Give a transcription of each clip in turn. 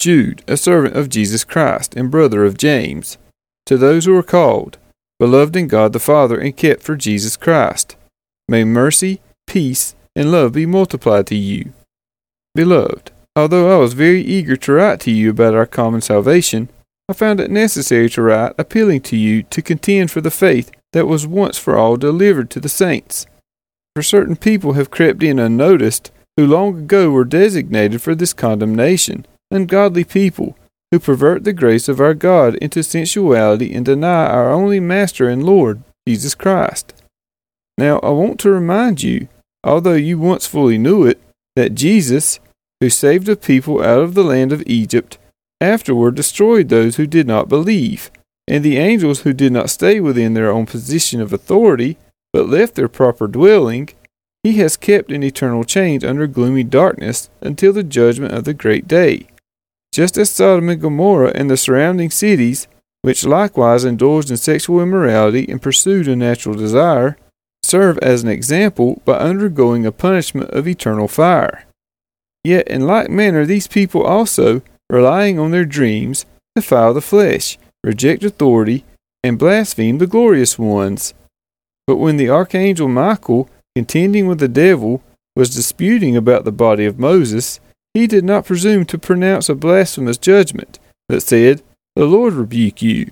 Jude, a servant of Jesus Christ and brother of James, to those who are called, beloved in God the Father and kept for Jesus Christ, may mercy, peace, and love be multiplied to you. Beloved, although I was very eager to write to you about our common salvation, I found it necessary to write appealing to you to contend for the faith that was once for all delivered to the saints. For certain people have crept in unnoticed, who long ago were designated for this condemnation, ungodly people, who pervert the grace of our God into sensuality and deny our only Master and Lord, Jesus Christ. Now I want to remind you, although you once fully knew it, that Jesus, who saved a people out of the land of Egypt, afterward destroyed those who did not believe, and the angels who did not stay within their own position of authority, but left their proper dwelling, he has kept in eternal chains under gloomy darkness until the judgment of the great day. Just as Sodom and Gomorrah and the surrounding cities, which likewise indulged in sexual immorality and pursued a natural desire, serve as an example by undergoing a punishment of eternal fire. Yet in like manner these people also, relying on their dreams, defile the flesh, reject authority, and blaspheme the glorious ones. But when the archangel Michael, contending with the devil, was disputing about the body of Moses, he did not presume to pronounce a blasphemous judgment, but said, The Lord rebuke you.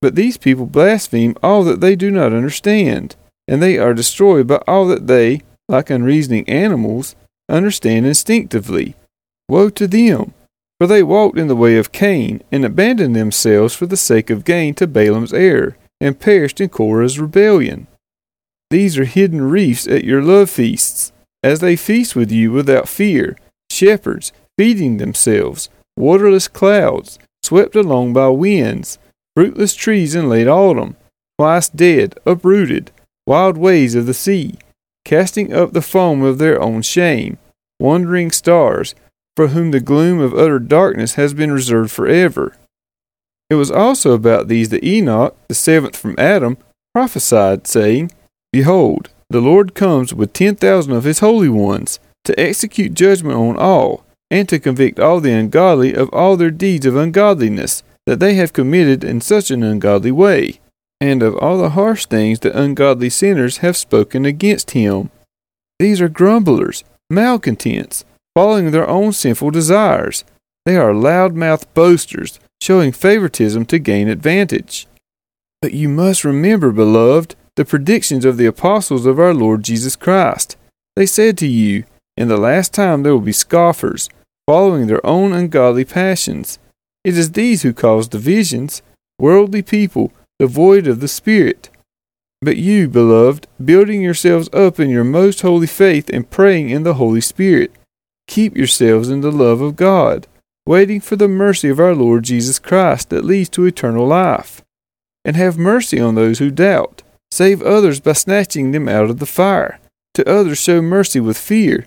But these people blaspheme all that they do not understand, and they are destroyed by all that they, like unreasoning animals, understand instinctively. Woe to them! For they walked in the way of Cain, and abandoned themselves for the sake of gain to Balaam's error, and perished in Korah's rebellion. These are hidden reefs at your love feasts, as they feast with you without fear, shepherds feeding themselves, waterless clouds, swept along by winds, fruitless trees in late autumn, twice dead, uprooted, wild waves of the sea, casting up the foam of their own shame, wandering stars, for whom the gloom of utter darkness has been reserved forever. It was also about these that Enoch, the seventh from Adam, prophesied, saying, Behold, the Lord comes with ten thousand of his holy ones, to execute judgment on all, and to convict all the ungodly of all their deeds of ungodliness that they have committed in such an ungodly way, and of all the harsh things that ungodly sinners have spoken against him. These are grumblers, malcontents, following their own sinful desires. They are loud mouthed boasters, showing favoritism to gain advantage. But you must remember, beloved, the predictions of the apostles of our Lord Jesus Christ. They said to you, In the last time there will be scoffers, following their own ungodly passions. It is these who cause divisions, worldly people, devoid of the Spirit. But you, beloved, building yourselves up in your most holy faith and praying in the Holy Spirit, keep yourselves in the love of God, waiting for the mercy of our Lord Jesus Christ that leads to eternal life. And have mercy on those who doubt. Save others by snatching them out of the fire. To others show mercy with fear,